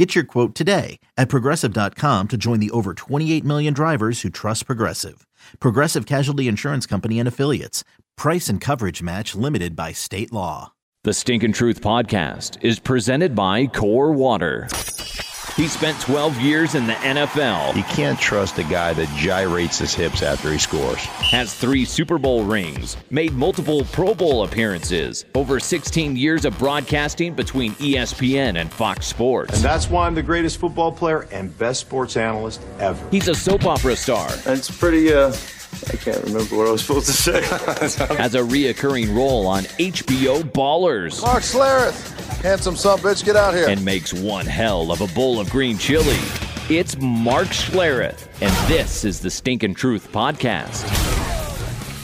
Get your quote today at progressive.com to join the over 28 million drivers who trust Progressive. Progressive Casualty Insurance Company and Affiliates. Price and coverage match limited by state law. The Stinkin' Truth podcast is presented by Core Water. He spent 12 years in the NFL. You can't trust a guy that gyrates his hips after he scores. Has three Super Bowl rings, made multiple Pro Bowl appearances, over 16 years of broadcasting between ESPN and Fox Sports. And that's why I'm the greatest football player and best sports analyst ever. He's a soap opera star. It's pretty, uh, I can't remember what I was supposed to say. Has a reoccurring role on HBO Ballers. Mark Schlereth, handsome son bitch, get out here. And makes one hell of a bowl of green chili. It's Mark Schlereth, and this is the Stinkin' Truth Podcast.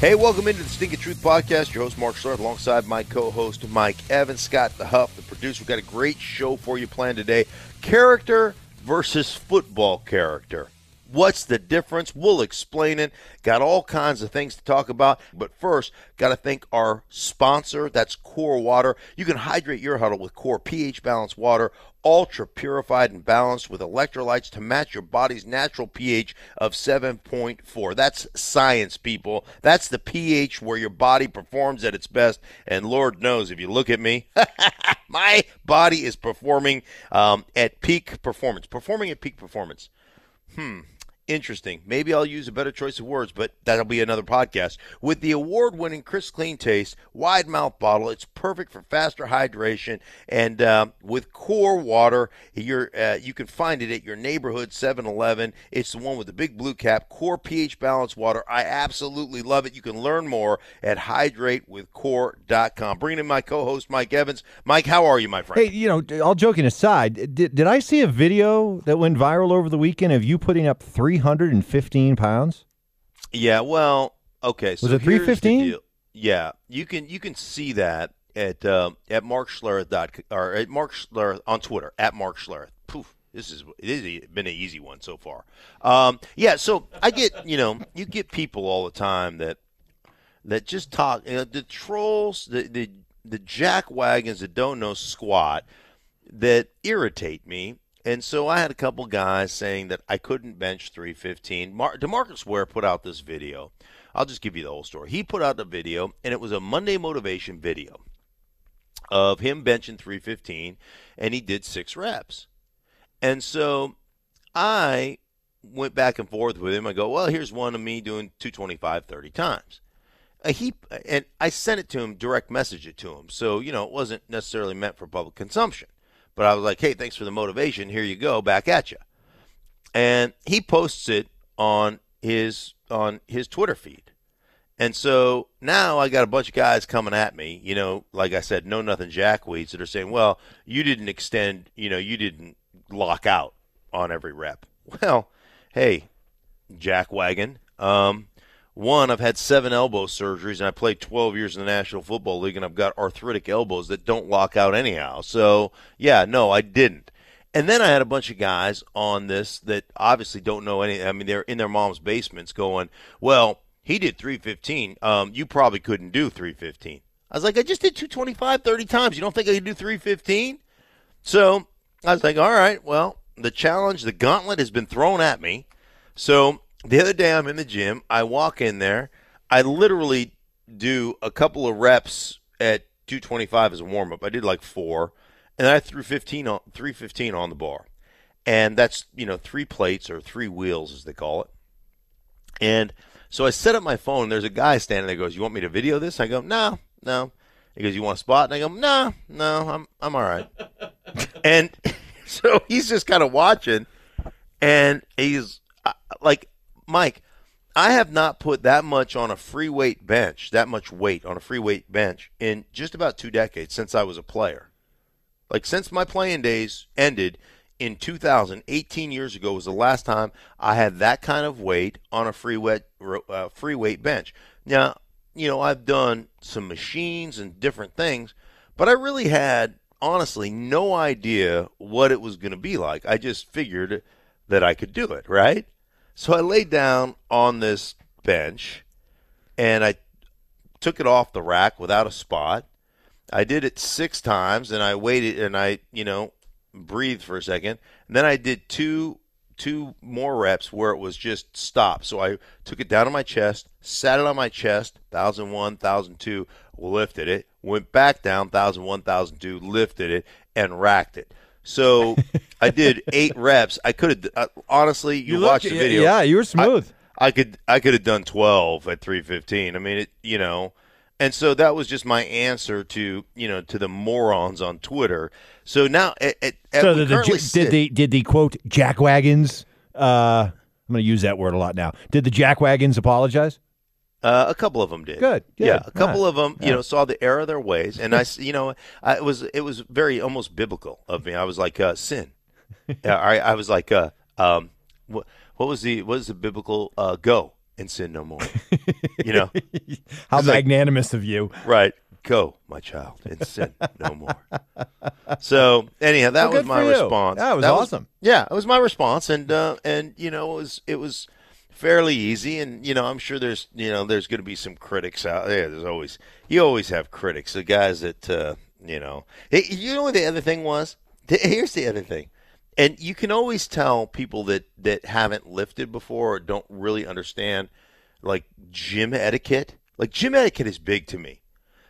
Hey, welcome into the Stinkin' Truth Podcast. Your host, Mark Schlereth, alongside my co-host, Mike Evans, Scott the Huff, the producer. We've got a great show for you planned today. Character versus football character. What's the difference? We'll explain it. Got all kinds of things to talk about. But first, got to thank our sponsor. That's Core Water. You can hydrate your huddle with Core pH balanced water, ultra purified and balanced with electrolytes to match your body's natural pH of 7.4. That's science, people. That's the pH where your body performs at its best. And Lord knows, if you look at me, my body is performing um, at peak performance. Performing at peak performance. Hmm interesting. Maybe I'll use a better choice of words, but that'll be another podcast. With the award winning Crisp Clean Taste wide mouth bottle, it's perfect for faster hydration. And uh, with Core Water, you uh, you can find it at your neighborhood 7 Eleven. It's the one with the big blue cap, Core pH Balanced Water. I absolutely love it. You can learn more at hydratewithcore.com. Bringing in my co host, Mike Evans. Mike, how are you, my friend? Hey, you know, all joking aside, did, did I see a video that went viral over the weekend of you putting up three? 315 pounds? Yeah, well, okay. So was it 315? Yeah, you can you can see that at uh, at Mark Schlereth dot or at Mark Schlereth on Twitter at Mark Schlereth. Poof. This is it has been an easy one so far. Um, yeah, so I get you know you get people all the time that that just talk you know, the trolls the the the jack wagons that don't know squat that irritate me and so I had a couple guys saying that I couldn't bench 315. Mar- DeMarcus Ware put out this video. I'll just give you the whole story. He put out a video, and it was a Monday motivation video of him benching 315, and he did six reps. And so I went back and forth with him. I go, well, here's one of me doing 225 30 times. Uh, he and I sent it to him, direct message it to him. So you know, it wasn't necessarily meant for public consumption. But I was like, hey, thanks for the motivation. Here you go, back at you. And he posts it on his on his Twitter feed. And so now I got a bunch of guys coming at me, you know, like I said, no nothing jackweeds that are saying, well, you didn't extend, you know, you didn't lock out on every rep. Well, hey, jackwagon, um, one, I've had seven elbow surgeries, and I played 12 years in the National Football League, and I've got arthritic elbows that don't lock out anyhow. So, yeah, no, I didn't. And then I had a bunch of guys on this that obviously don't know any. I mean, they're in their mom's basements going, well, he did 315. Um, you probably couldn't do 315. I was like, I just did 225 30 times. You don't think I could do 315? So I was like, all right, well, the challenge, the gauntlet has been thrown at me. So the other day I'm in the gym. I walk in there. I literally do a couple of reps at 225 as a warm up. I did like four, and I threw 15 on 315 on the bar, and that's you know three plates or three wheels as they call it. And so I set up my phone. There's a guy standing there. Goes, "You want me to video this?" I go, "No, no." He goes, "You want a spot?" And I go, "No, no, I'm I'm all right." and so he's just kind of watching, and he's uh, like Mike, I have not put that much on a free weight bench, that much weight on a free weight bench in just about two decades since I was a player. Like since my playing days ended in 2000, 18 years ago was the last time I had that kind of weight on a free weight uh, free weight bench. Now, you know, I've done some machines and different things, but I really had honestly no idea what it was going to be like. I just figured that I could do it, right? So I laid down on this bench and I took it off the rack without a spot. I did it six times and I waited and I, you know, breathed for a second. And then I did two two more reps where it was just stop. So I took it down on my chest, sat it on my chest, 1001, 1002, lifted it, went back down, 1001, 1002, lifted it, and racked it. So I did eight reps. I could have, uh, honestly, you, watched watch the video. Yeah, you were smooth. I could I could have done 12 at 315. I mean, it, you know, and so that was just my answer to you know to the morons on Twitter. So now, at, at, so did the, did sit- the did the quote jackwagons? Uh, I'm going to use that word a lot now. Did the jack wagons apologize? Uh, a couple of them did. Good, Yeah, a couple All of them, you know, saw the error of their ways, and I, you know, I, it was it was very almost biblical of me. I was like, uh, sin. I, I was like, uh, um, what, what was the what was the biblical uh, go and sin no more? you know, How It's like- magnanimous of you. right? Go, my child, and sin no more. So anyhow, that Well, was my response. That was awesome. yeah, it was my response, and uh, and you know, it was it was fairly easy, and you know, I'm sure there's you know there's going to be some critics out there. There's always you always have critics, the guys that uh, you know. Hey, you know what the other thing was? Here's the other thing. And you can always tell people that, that haven't lifted before or don't really understand like gym etiquette. Like gym etiquette is big to me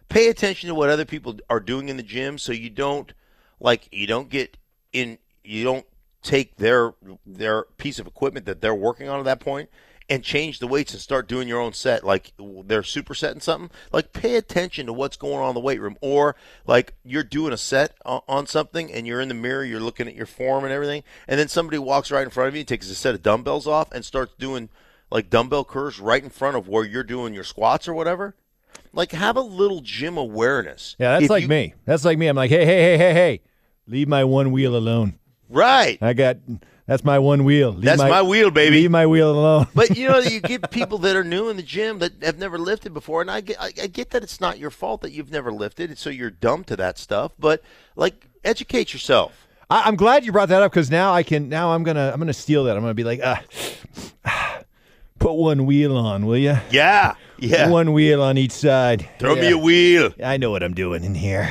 pay attention to what other people are doing in the gym so you don't like you don't get in you don't take their their piece of equipment that they're working on at that point and change the weights and start doing your own set like they're supersetting something like pay attention to what's going on in the weight room or like you're doing a set on, something and you're in the mirror you're looking at your form and everything and then somebody walks right in front of you takes a set of dumbbells off and starts doing like dumbbell curls right in front of where you're doing your squats or whatever like have a little gym awareness. Yeah, that's If like you- me. That's like me. I'm like, hey, hey, hey, hey, hey, leave my one wheel alone. Right. I got that's my one wheel. Leave That's my wheel, baby. Leave my wheel alone. But you know, you get people that are new in the gym that have never lifted before, and I get, I, I get that it's not your fault that you've never lifted, so you're dumb to that stuff. But like, educate yourself. I, I'm glad you brought that up because now I can. Now I'm gonna. I'm gonna steal that. I'm gonna be like, ah, put one wheel on, will you? Yeah, yeah. One wheel on each side. Throw me a wheel. I know what I'm doing in here.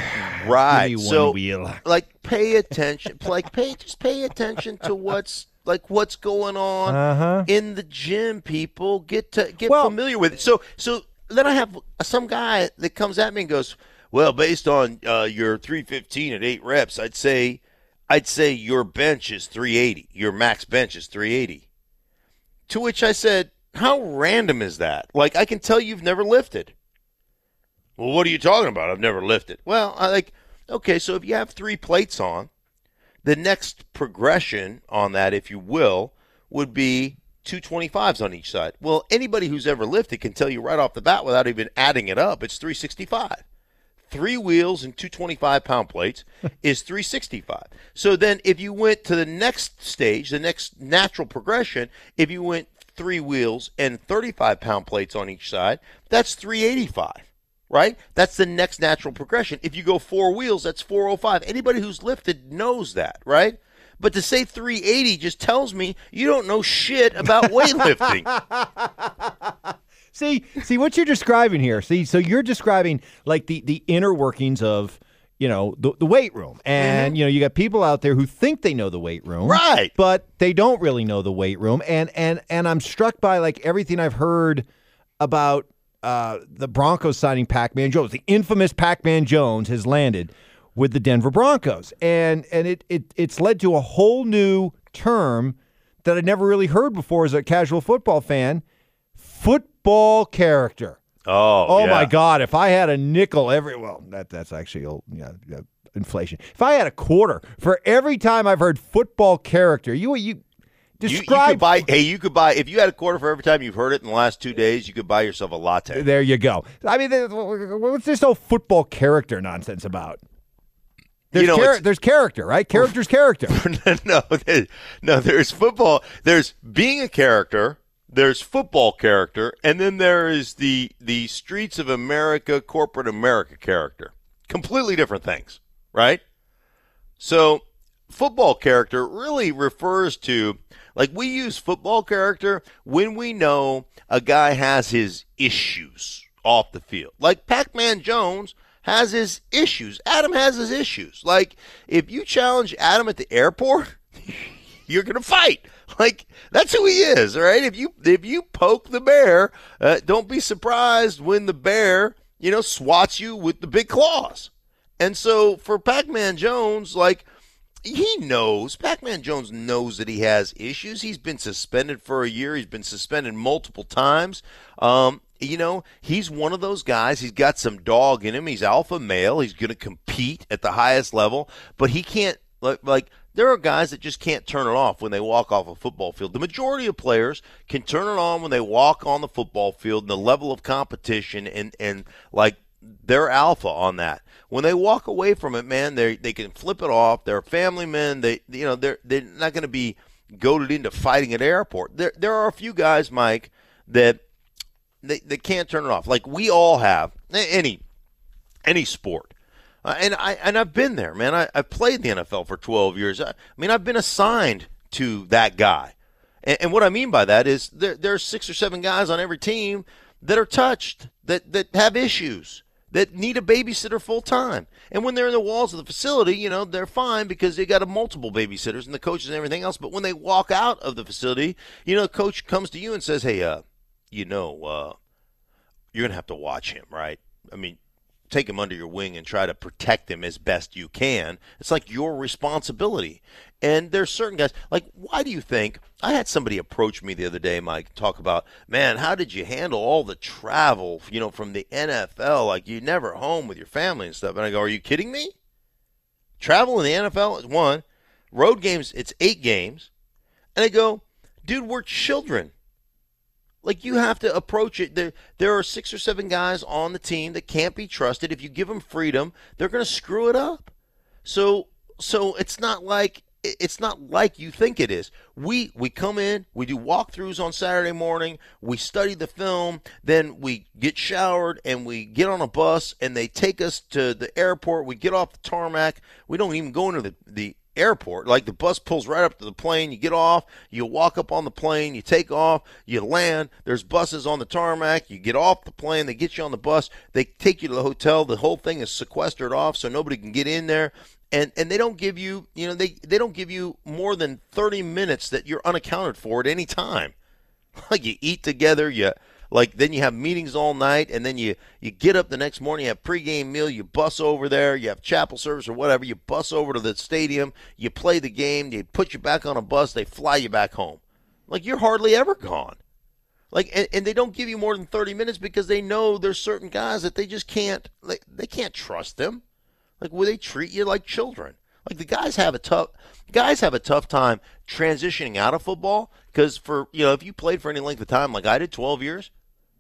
Right. Give me one so, wheel. like, pay attention. like, pay just pay attention to what's like what's going on Uh-huh. in the gym. People get to get Well- familiar with it. So, so then I have some guy that comes at me and goes, "Well, based on uh, your 315 at eight reps, I'd say, I'd say your bench is 380. Your max bench is 380." To which I said, "How random is that? Like, I can tell you've never lifted." Well, what are you talking about? I've never lifted. Well, I like okay, so if you have three plates on, the next progression on that, if you will, would be 225s on each side. Well, anybody who's ever lifted can tell you right off the bat without even adding it up, it's 365. Three wheels and 225 pound plates is 365. So then if you went to the next stage, the next natural progression, if you went three wheels and 35 pound plates on each side, that's 385 right? That's the next natural progression. If you go four wheels, that's 405. Anybody who's lifted knows that, right? But to say 380 just tells me you don't know shit about weightlifting. See, see what you're describing here. See, so you're describing like the the inner workings of you know the, the weight room, and you know you got people out there who think they know the weight room, Right. But they don't really know the weight room, and and and I'm struck by like everything I've heard about uh, the Broncos signing Pac-Man Jones. The infamous Pac-Man Jones has landed with the Denver Broncos, and and it it it's led to a whole new term that I'd never really heard before as a casual football fan football character. Oh, Oh yeah. my God! If I had a nickel every well, that that's actually old, yeah, yeah, inflation. If I had a quarter for every time I've heard football character, you you You, you describe. could buy. Hey, you could buy if you had a quarter for every time you've heard it in the last two days. You could buy yourself a latte. there you go. I mean, what's this whole football character nonsense about? There's, You know, char- there's character, right? Character's oh. character. no, no. There's football. There's being a character. There's football character, and then there is the the streets of America, corporate America character. Completely different things, right? So, football character really refers to like we use football character when we know a guy has his issues off the field. Like Pac-Man Jones has his issues. Adam has his issues. Like if you challenge Adam at the airport, you're going to fight. Like that's who he is, right? If you if you poke the bear, uh, don't be surprised when the bear, you know, swats you with the big claws. And so for Pac-Man Jones, like he knows, Pac-Man Jones knows that he has issues. He's been suspended for a year. He's been suspended multiple times. Um, you know, he's one of those guys. He's got some dog in him. He's alpha male. He's going to compete at the highest level, but he can't like like there are guys that just can't turn it off when they walk off a football field. The majority of players can turn it on when they walk on the football field and the level of competition and and like they're alpha on that. When they walk away from it, man, they they can flip it off. They're family men. They you know they're they're not going to be goaded into fighting at airport. There there are a few guys, Mike, that they, they can't turn it off. Like we all have any any sport. Uh, and I and I've been there, man. I, I've played the NFL for 12 years. I, I mean, I've been assigned to that guy. And, and what I mean by that is there there are six or seven guys on every team that are touched, that that have issues, that need a babysitter full time. And when they're in the walls of the facility, you know, they're fine because they got a multiple babysitters and the coaches and everything else. But when they walk out of the facility, you know, the coach comes to you and says, "Hey, uh, you know, uh, you're going to have to watch him, right? I mean, take him under your wing and try to protect him as best you can. It's like your responsibility. And there's certain guys, like, why do you think? I had somebody approach me the other day, Mike, talk about, man, how did you handle all the travel, you know, from the NFL? Like, you're never home with your family and stuff. And I go, are you kidding me? Travel in the NFL is one, road games, it's eight games. And I go, dude, we're children. Like you have to approach it. There, there are six or seven guys on the team that can't be trusted. If you give them freedom, they're going to screw it up. So, so it's not like it's not like you think it is. We we come in, we do walkthroughs on Saturday morning, we study the film, then we get showered and we get on a bus and they take us to the airport. We get off the tarmac. We don't even go into the, the airport. Like the bus pulls right up to the plane, you get off, you walk up on the plane, you take off, you land. There's buses on the tarmac. You get off the plane, they get you on the bus, they take you to the hotel. The whole thing is sequestered off so nobody can get in there. And and they don't give you, you know, they they don't give you more than 30 minutes that you're unaccounted for at any time. Like you eat together, you like then you have meetings all night, and then you you get up the next morning, you have pregame meal, you bus over there, you have chapel service or whatever, you bus over to the stadium, you play the game, they put you back on a bus, they fly you back home. Like you're hardly ever gone. Like and, and they don't give you more than thirty minutes because they know there's certain guys that they just can't like they can't trust them. Like will they treat you like children? Like the guys have a tough guys have a tough time transitioning out of football because for you know if you played for any length of time like I did, twelve years,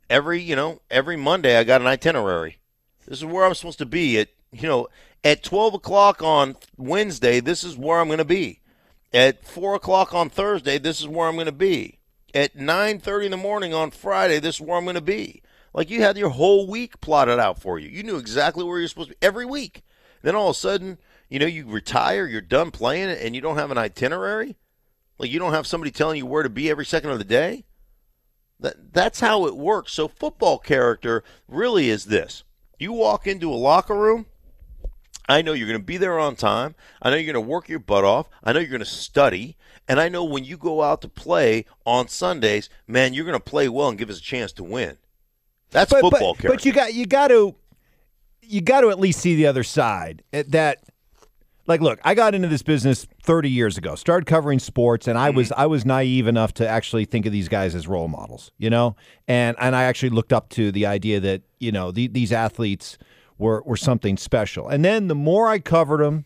every you know every Monday I got an itinerary. This is where I'm supposed to be at you know at 12 o'clock on Wednesday. This is where I'm going to be. At four o'clock on Thursday, this is where I'm going to be. At 9:30 in the morning on Friday, this is where I'm going to be. Like you had your whole week plotted out for you. You knew exactly where you're supposed to be every week. Then all of a sudden, you know, you retire, you're done playing, and you don't have an itinerary. Like you don't have somebody telling you where to be every second of the day. That, that's how it works. So, football character really is this you walk into a locker room, I know you're going to be there on time. I know you're going to work your butt off. I know you're going to study. And I know when you go out to play on Sundays, man, you're going to play well and give us a chance to win. That's but, football but, character. But you got you got to you got to at least see the other side. Eh, that like look i got into this business 30 years ago started covering sports and i was mm-hmm. i was naive enough to actually think of these guys as role models you know? And and i actually looked up to the idea that you know the, these athletes were were something special. And then the more i covered them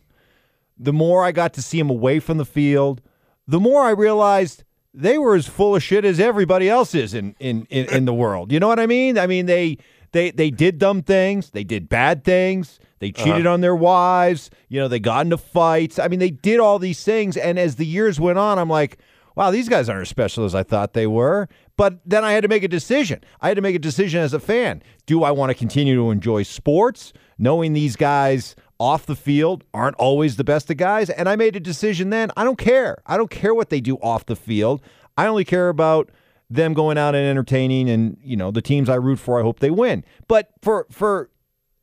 the more i got to see them away from the field the more i realized they were as full of shit as everybody else is in in in, in the world. You know what i mean? I mean they they they did dumb things they did bad things they cheated uh-huh. on their wives. You know, they got into fights. I mean, they did all these things. And as the years went on, I'm like, wow, these guys aren't as special as I thought they were. But then I had to make a decision. I had to make a decision as a fan. Do I want to continue to enjoy sports, knowing these guys off the field aren't always the best of guys? And I made a decision then. I don't care. I don't care what they do off the field. I only care about them going out and entertaining and, you know, the teams I root for, I hope they win. But for for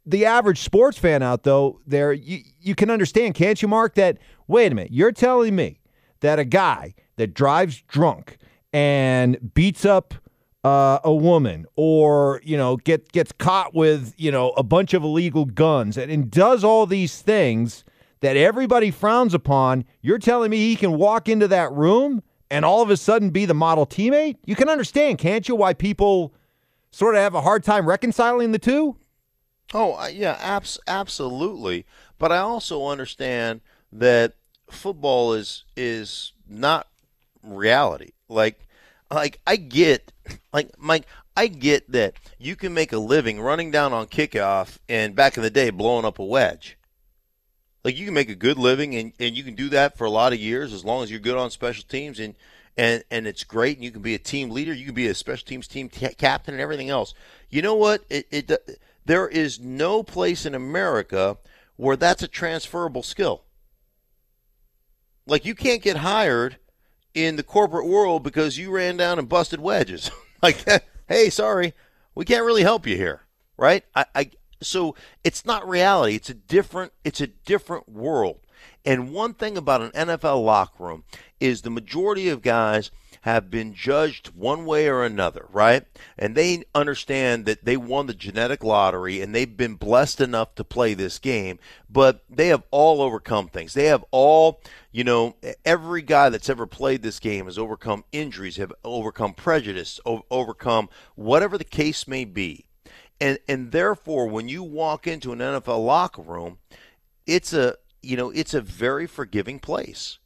the average sports fan out though, there you, you can understand, can't you, Mark, that wait a minute, you're telling me that a guy that drives drunk and beats up uh, a woman or you know get gets caught with you know a bunch of illegal guns and, and does all these things that everybody frowns upon you're telling me he can walk into that room and all of a sudden be the model teammate? You can understand can't you why people sort of have a hard time reconciling the two Oh, yeah, abs- absolutely. But I also understand that football is is not reality. Like like I get like Mike, I get that you can make a living running down on kickoff and back in the day blowing up a wedge. Like you can make a good living and, and you can do that for a lot of years as long as you're good on special teams and and and it's great and you can be a team leader, you can be a special teams team t- captain and everything else. You know what? It, it there is no place in America where that's a transferable skill. Like you can't get hired in the corporate world because you ran down and busted wedges. like, hey, sorry, we can't really help you here, right? I, I so it's not reality. It's a different. It's a different world. And one thing about an NFL locker room is the majority of guys have been judged one way or another, right? And they understand that they won the genetic lottery and they've been blessed enough to play this game, but they have all overcome things. They have all, you know, every guy that's ever played this game has overcome injuries, have overcome prejudice, overcome whatever the case may be. And and therefore when you walk into an NFL locker room, it's a, you know, it's a very forgiving place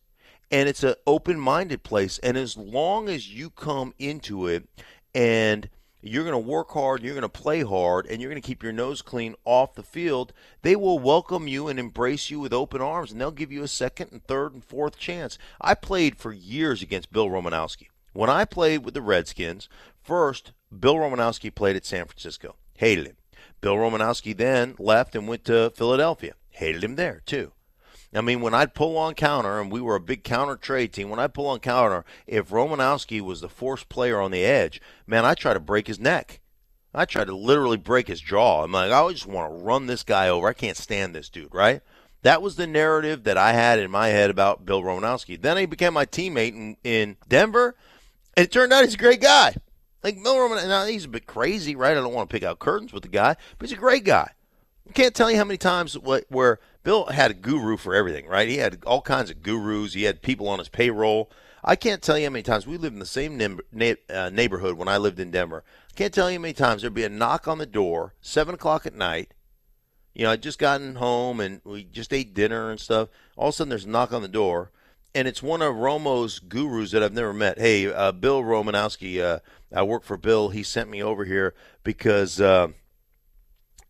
and it's an open-minded place and as long as you come into it and you're going to work hard, you're going to play hard, and you're going to keep your nose clean off the field, they will welcome you and embrace you with open arms, and they'll give you a second and third and fourth chance. I played for years against Bill Romanowski. When I played with the Redskins, first, Bill Romanowski played at San Francisco. Hated him. Bill Romanowski then left and went to Philadelphia. Hated him there, too. I mean, when I'd pull on counter, and we were a big counter trey team, when I pull on counter, if Romanowski was the force player on the edge, man, I try to break his neck. I try to literally break his jaw. I'm like, I just want to run this guy over. I can't stand this dude, right? That was the narrative that I had in my head about Bill Romanowski. Then he became my teammate in, in Denver, and it turned out he's a great guy. Like Bill Roman, now he's a bit crazy, right? I don't want to pick out curtains with the guy, but he's a great guy. I can't tell you how many times where Bill had a guru for everything, right? He had all kinds of gurus. He had people on his payroll. I can't tell you how many times we lived in the same uh, neighborhood when I lived in Denver. I can't tell you how many times there'd be a knock on the door, seven o'clock at night. You know, I'd just gotten home and we just ate dinner and stuff. All of a sudden, there's a knock on the door, and it's one of Romo's gurus that I've never met. Hey, uh, Bill Romanowski, uh, I work for Bill. He sent me over here because uh,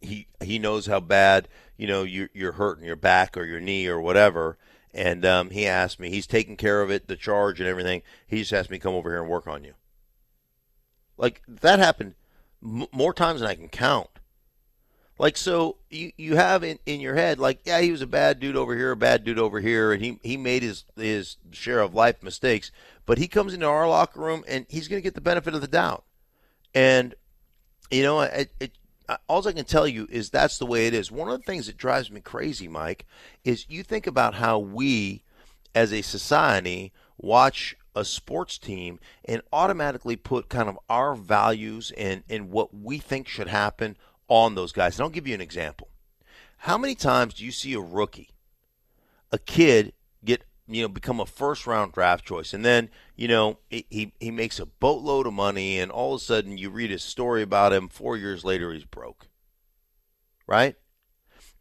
he he knows how bad you know you're, you're hurting your back or your knee or whatever. And um, he asked me he's taking care of it the charge and everything. He just asked me to come over here and work on you. Like that happened m- more times than i can count. Like so you, you have in, in your head like yeah he was a bad dude over here a bad dude over here and he, he made his his share of life mistakes but he comes into our locker room and he's going to get the benefit of the doubt. And you know it, it all I can tell you is that's the way it is. One of the things that drives me crazy, Mike, is you think about how we, as a society, watch a sports team and automatically put kind of our values and, and what we think should happen on those guys. And I'll give you an example. How many times do you see a rookie, a kid, get you know become a first round draft choice and then you know he he makes a boatload of money and all of a sudden you read a story about him 4 years later he's broke. Right?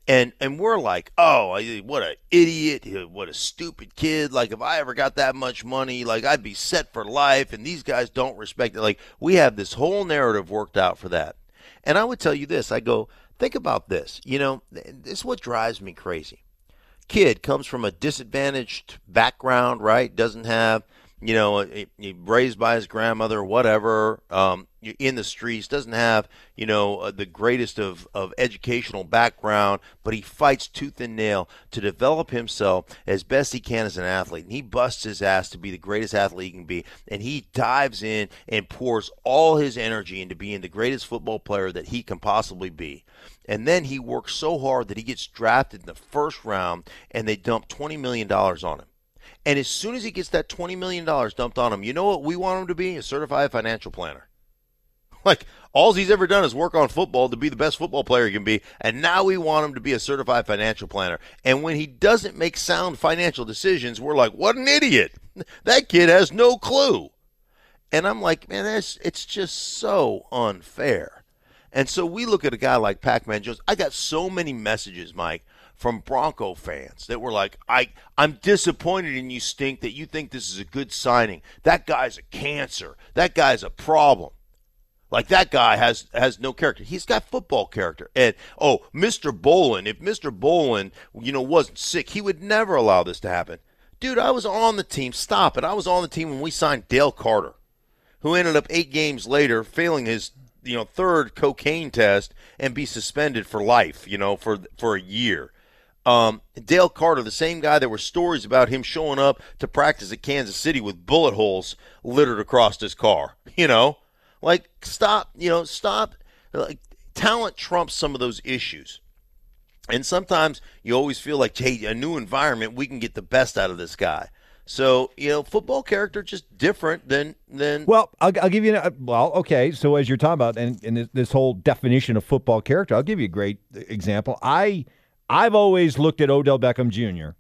And and we're like oh what an idiot what a stupid kid. Like if i ever got that much money like i'd be set for life and these guys don't respect it. Like we have this whole narrative worked out for that. And i would tell you this i go think about this. You know this is what drives me crazy. Kid comes from a disadvantaged background, right? Doesn't have you know, he raised by his grandmother, whatever. Um, in the streets, doesn't have you know uh, the greatest of of educational background, but he fights tooth and nail to develop himself as best he can as an athlete, and he busts his ass to be the greatest athlete he can be, and he dives in and pours all his energy into being the greatest football player that he can possibly be. And then he works so hard that he gets drafted in the first round, and they dump twenty million dollars on him. And as soon as he gets that $20 million dumped on him, you know what we want him to be? A certified financial planner. Like, all he's ever done is work on football to be the best football player he can be, and now we want him to be a certified financial planner. And when he doesn't make sound financial decisions, we're like, what an idiot. That kid has no clue. And I'm like, man, that's, it's just so unfair. And so we look at a guy like Pac Man Jones. I got so many messages, Mike, from Bronco fans that were like, I, I'm disappointed in you, Stink, that you think this is a good signing. That guy's a cancer. That guy's a problem. Like that guy has has no character. He's got football character. And oh, Mr. Bowlen, if Mr. Bowlen, you know, wasn't sick, he would never allow this to happen. Dude, I was on the team. Stop it. I was on the team when we signed Dale Carter, who ended up eight games later failing his you know third cocaine test and be suspended for life. You know, for for a year. Um, Dale Carter, the same guy, there were stories about him showing up to practice at Kansas City with bullet holes littered across his car. You know, like stop, you know, stop. Like talent trumps some of those issues. And sometimes you always feel like, hey, a new environment, we can get the best out of this guy. So you know, football character just different than than. Well, I'll, I'll give you. A, well, okay. So as you're talking about, and, and this, this whole definition of football character, I'll give you a great example. I I've always looked at Odell Beckham Jr.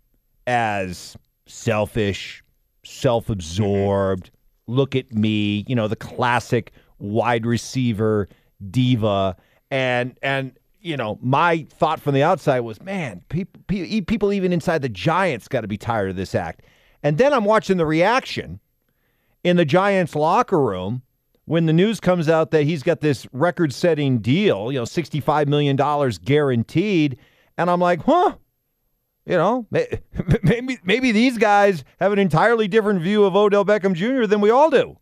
as selfish, self absorbed. Look at me, you know, the classic wide receiver diva. And, and, you know, my thought from the outside was, man, people, people even inside the Giants got to be tired of this act. And then I'm watching the reaction in the Giants locker room when the news comes out that he's got this record setting deal, you know, $65 million guaranteed. And I'm like, huh? You know, maybe maybe these guys have an entirely different view of Odell Beckham Jr. than we all do.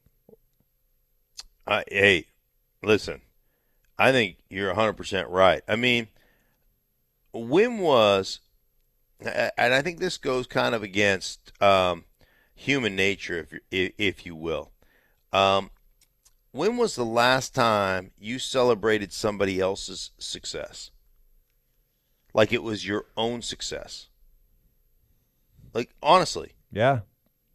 Uh, hey, listen, I think you're 100% right. I mean, when was, and I think this goes kind of against um, human nature, if, if you will. Um, when was the last time you celebrated somebody else's success? Like it was your own success. Like honestly. Yeah.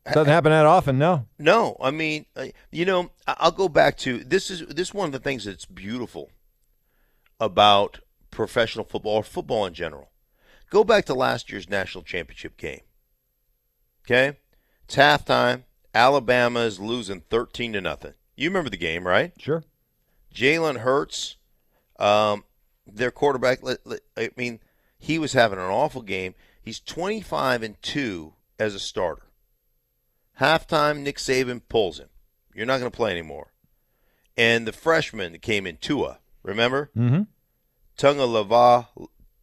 Doesn't happen that often, no. No, I mean, uh, you know, I'll go back to this is this is one of the things that's beautiful about professional football or football in general. Go back to last year's national championship game. Okay? It's halftime. Alabama is losing 13 to nothing. You remember the game, right? Sure. Jalen Hurts, um, their quarterback. I mean, he was having an awful game. He's 25 and 2 as a starter. Halftime, Nick Saban pulls him. You're not going to play anymore. And the freshman that came in, Tua, remember? Mm-hmm. Tunga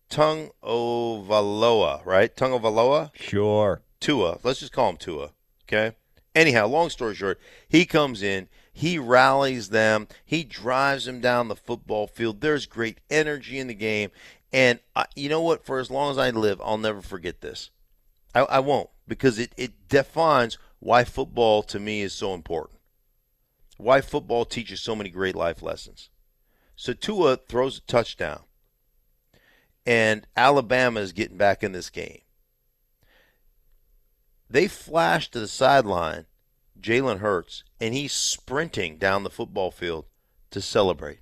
Tung Ovaloa, right? Tagovailoa? Sure. Tua. Let's just call him Tua. Okay? Anyhow, long story short, he comes in, he rallies them, he drives them down the football field. There's great energy in the game. And I, you know what? For as long as I live, I'll never forget this. I, I won't because it, it defines why football to me is so important. Why football teaches so many great life lessons. So Tua throws a touchdown, and Alabama is getting back in this game. They flash to the sideline, Jalen Hurts, and he's sprinting down the football field to celebrate.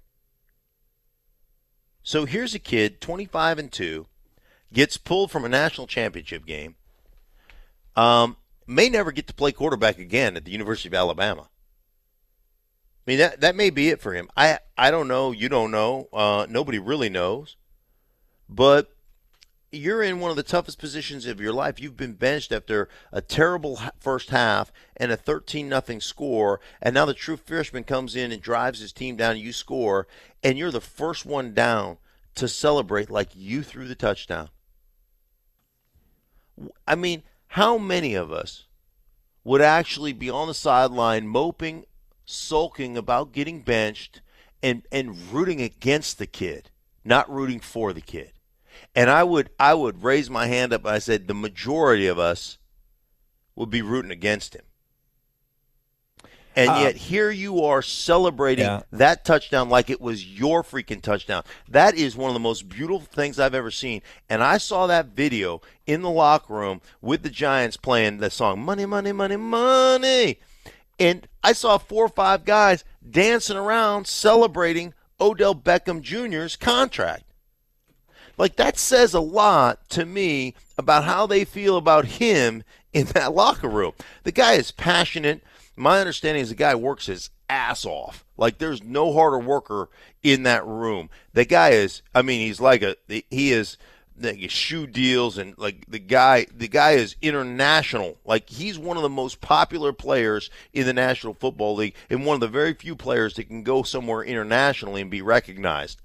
So here's a kid, 25 and 2, gets pulled from a national championship game, um, may never get to play quarterback again at the University of Alabama. I mean, that, that may be it for him. I, I don't know. You don't know. Uh, nobody really knows. But you're in one of the toughest positions of your life. You've been benched after a terrible first half and a 13 nothing score, and now the true freshman comes in and drives his team down. You score, and you're the first one down to celebrate like you threw the touchdown. I mean, how many of us would actually be on the sideline moping, sulking about getting benched, and and rooting against the kid, not rooting for the kid. And I would I would raise my hand up. And I said the majority of us would be rooting against him. And Uh, yet here you are celebrating Yeah. that touchdown like it was your freaking touchdown. That is one of the most beautiful things I've ever seen. And I saw that video in the locker room with the Giants playing the song Money, Money, Money, Money. And I saw four or five guys dancing around celebrating Odell Beckham Jr.'s contract. Like that says a lot to me about how they feel about him in that locker room. The guy is passionate. My understanding is the guy works his ass off. Like there's no harder worker in that room. The guy is I mean he's like a he is like shoe deals and like the guy the guy is international. Like he's one of the most popular players in the National Football League and one of the very few players that can go somewhere internationally and be recognized.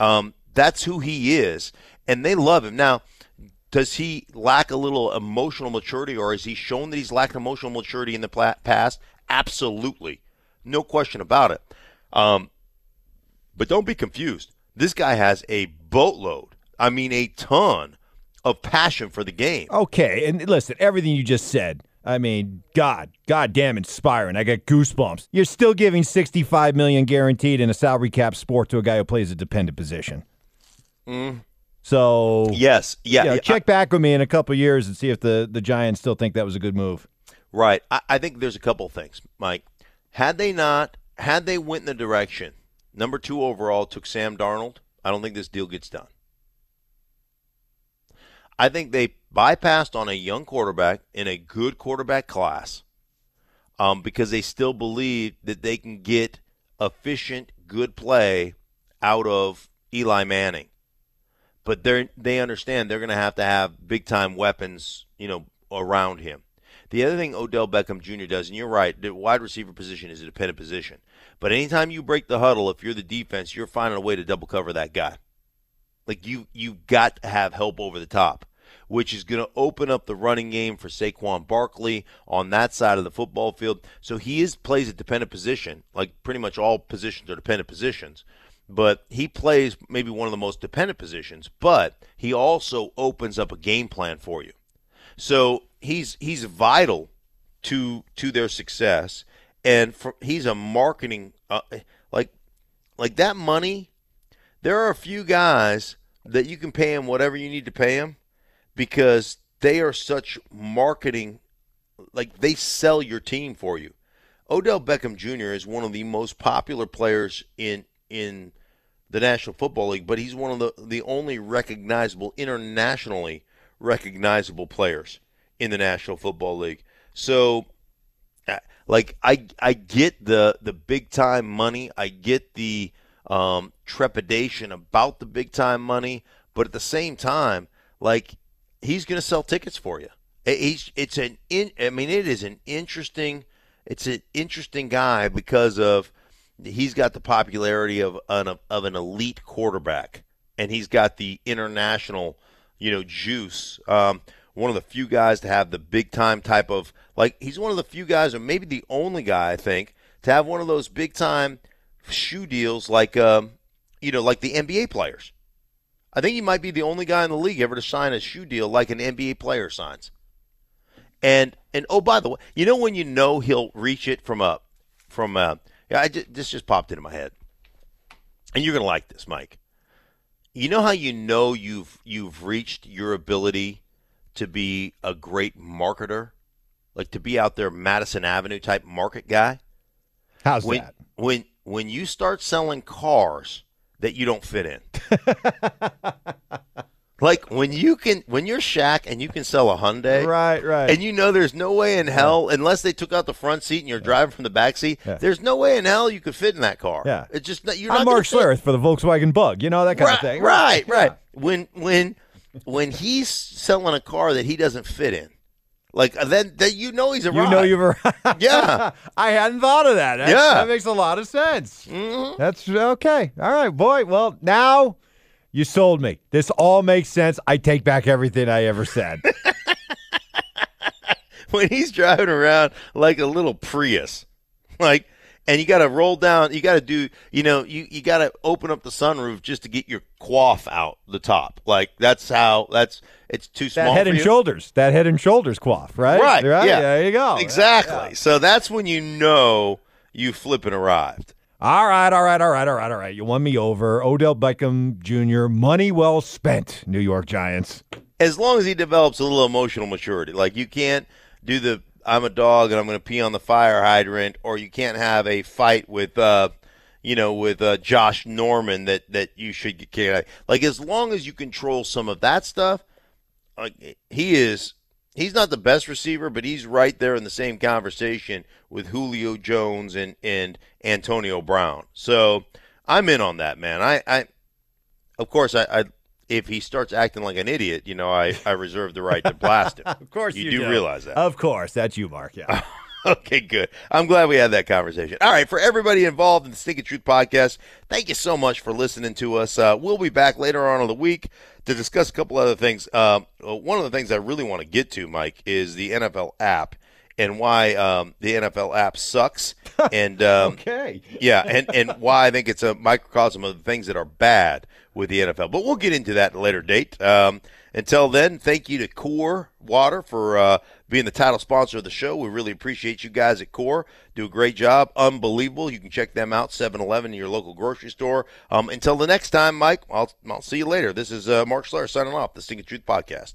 Um, that's who he is, and they love him. Now, does he lack a little emotional maturity, or has he shown that he's lacked emotional maturity in the past? Absolutely, no question about it. Um, but don't be confused. This guy has a boatload. I mean, a ton of passion for the game. Okay, and listen, everything you just said. I mean, God, goddamn inspiring. I got goosebumps. You're still giving 65 million guaranteed in a salary cap sport to a guy who plays a dependent position. So Yes, yeah, you know, yeah, check back with me in a couple years and see if the the Giants still think that was a good move. Right. I, I think there's a couple of things, Mike. Had they not, had they went in the direction, number two overall took Sam Darnold, I don't think this deal gets done. I think they bypassed on a young quarterback in a good quarterback class um, because they still believe that they can get efficient, good play out of Eli Manning. But they they understand they're going to have to have big time weapons, you know, around him. The other thing Odell Beckham Jr. does, and you're right, the wide receiver position is a dependent position. But anytime you break the huddle, if you're the defense, you're finding a way to double cover that guy. Like you, you've got to have help over the top, which is going to open up the running game for Saquon Barkley on that side of the football field. So he is plays a dependent position, like pretty much all positions are dependent positions. But he plays maybe one of the most dependent positions, but he also opens up a game plan for you. So he's he's vital to to their success, and for, he's a marketing uh, like like that money. There are a few guys that you can pay him whatever you need to pay him because they are such marketing like they sell your team for you. Odell Beckham Jr. is one of the most popular players in in the National Football League, but he's one of the the only recognizable internationally recognizable players in the National Football League. So uh, like I I get the the big time money, I get the um, trepidation about the big time money, but at the same time, like he's going to sell tickets for you. He's it's an in, I mean it is an interesting it's an interesting guy because of he's got the popularity of an of an elite quarterback and he's got the international you know juice. Um, one of the few guys to have the big time type of like he's one of the few guys or maybe the only guy I think to have one of those big time shoe deals like um, you know like the NBA players. I think he might be the only guy in the league ever to sign a shoe deal like an NBA player signs. And and oh by the way, you know when you know he'll reach it from a from a yeah, I just, this just popped into my head. And you're gonna like this, Mike. You know how you know you've you've reached your ability to be a great marketer, like to be out there Madison Avenue type market guy. How's When that? when when you start selling cars that you don't fit in. like when you can when you're Shaq and you can sell a Hyundai. Right, right. And you know there's no way in hell unless they took out the front seat and you're driving from the back seat, Yeah. there's no way in hell you could fit in that car. Yeah. It's just not you're I'm not Mark. Schlereth for the Volkswagen Bug. You know that kind right, of thing. Right, right. Yeah. When when when he's selling a car that he doesn't fit in, like uh, then then you know he's a You know you've arrived. Yeah. I hadn't thought of that. That- Yeah. That makes a lot of sense. That's okay. All right, boy. Well, now you sold me. This all makes sense. I take back everything I ever said. when he's driving around like a little Prius, like, and you got to roll down. You got to do, you know, you you got to open up the sunroof just to get your quaff out the top. Like that's how that's it's too small. That head and you. shoulders. That head and shoulders quaff, right? Right. Right. Yeah. There you go. Exactly. So that's when you know you flipping arrived. All right, all right, all right, all right, all right. You won me over. Odell Beckham Jr. Money well spent. New York Giants. As long as he develops a little emotional maturity, like you can't do the I'm a dog and I'm going to pee on the fire hydrant, or you can't have a fight with, uh, you know, with uh, Josh Norman that that you should get. Like as long as you control some of that stuff, like he is. He's not the best receiver, but he's right there in the same conversation with Julio Jones and, and Antonio Brown. So I'm in on that, man. I, I of course, I, I if he starts acting like an idiot, you know, I, I reserve the right to blast him. Of course, you, you, do, realize that. Of course, that's you, Mark. Yeah. Okay, good. I'm glad we had that conversation. All right, for everybody involved in the Stinking Truth podcast, thank you so much for listening to us. Uh, we'll be back later on in the week to discuss a couple other things. Um, uh, one of the things I really want to get to, Mike, is the NFL app and why um, the NFL app sucks. And um, okay. yeah, and, and why I think it's a microcosm of the things that are bad with the NFL. But we'll get into that at a later date. Um, until then, thank you to Core Water for uh, being the title sponsor of the show. We really appreciate you guys at Core. Do a great job. Unbelievable. You can check them out, 7 Eleven in your local grocery store. Um, until the next time, Mike, I'll, I'll see you later. This is uh, Mark Schlereth signing off, the Stinking Truth Podcast.